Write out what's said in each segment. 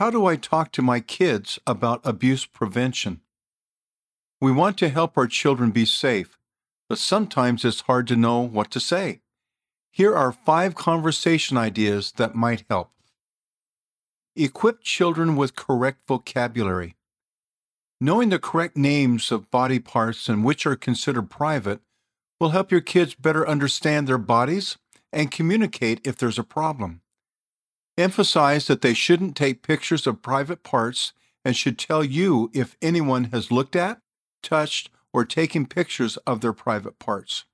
How do I talk to my kids about abuse prevention? We want to help our children be safe, but sometimes it's hard to know what to say. Here are five conversation ideas that might help. Equip children with correct vocabulary. Knowing the correct names of body parts and which are considered private will help your kids better understand their bodies and communicate if there's a problem. Emphasize that they shouldn't take pictures of private parts and should tell you if anyone has looked at, touched, or taken pictures of their private parts.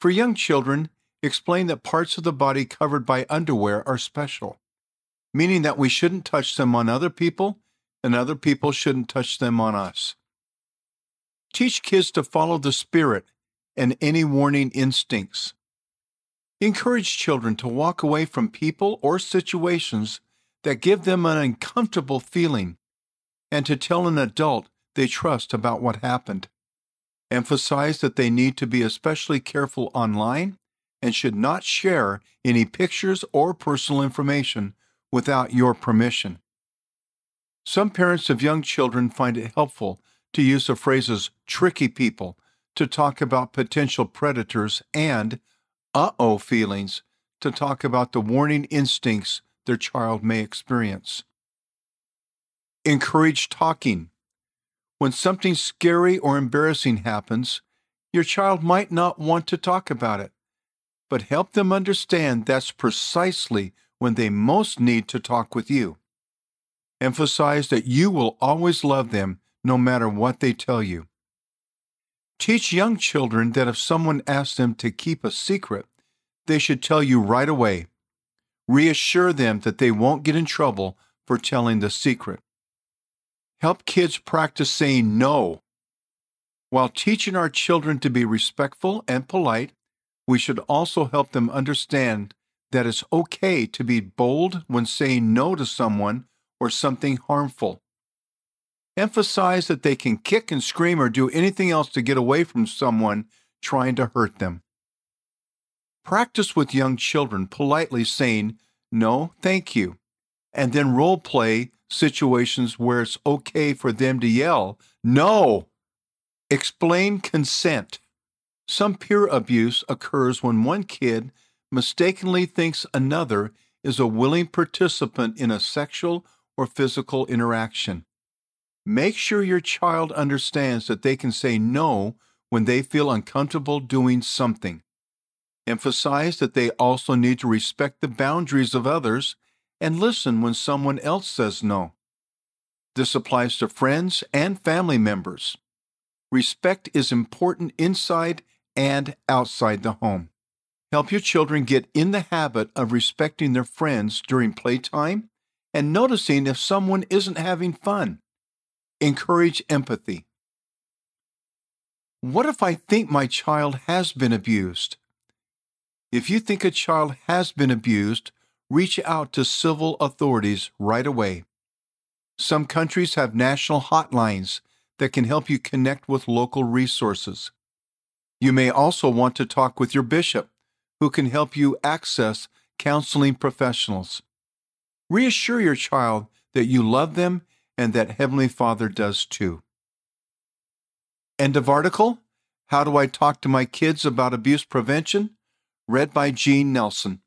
For young children, explain that parts of the body covered by underwear are special, meaning that we shouldn't touch them on other people and other people shouldn't touch them on us. Teach kids to follow the Spirit and any warning instincts. Encourage children to walk away from people or situations that give them an uncomfortable feeling and to tell an adult they trust about what happened. Emphasize that they need to be especially careful online and should not share any pictures or personal information without your permission. Some parents of young children find it helpful to use the phrases tricky people to talk about potential predators and uh oh feelings to talk about the warning instincts their child may experience. Encourage talking. When something scary or embarrassing happens, your child might not want to talk about it, but help them understand that's precisely when they most need to talk with you. Emphasize that you will always love them no matter what they tell you. Teach young children that if someone asks them to keep a secret, they should tell you right away. Reassure them that they won't get in trouble for telling the secret. Help kids practice saying no. While teaching our children to be respectful and polite, we should also help them understand that it's okay to be bold when saying no to someone or something harmful. Emphasize that they can kick and scream or do anything else to get away from someone trying to hurt them. Practice with young children politely saying, No, thank you, and then role play situations where it's okay for them to yell, No! Explain consent. Some peer abuse occurs when one kid mistakenly thinks another is a willing participant in a sexual or physical interaction. Make sure your child understands that they can say no when they feel uncomfortable doing something. Emphasize that they also need to respect the boundaries of others and listen when someone else says no. This applies to friends and family members. Respect is important inside and outside the home. Help your children get in the habit of respecting their friends during playtime and noticing if someone isn't having fun. Encourage empathy. What if I think my child has been abused? If you think a child has been abused, reach out to civil authorities right away. Some countries have national hotlines that can help you connect with local resources. You may also want to talk with your bishop, who can help you access counseling professionals. Reassure your child that you love them and that Heavenly Father does too. End of article. How do I talk to my kids about abuse prevention? Read by Gene Nelson.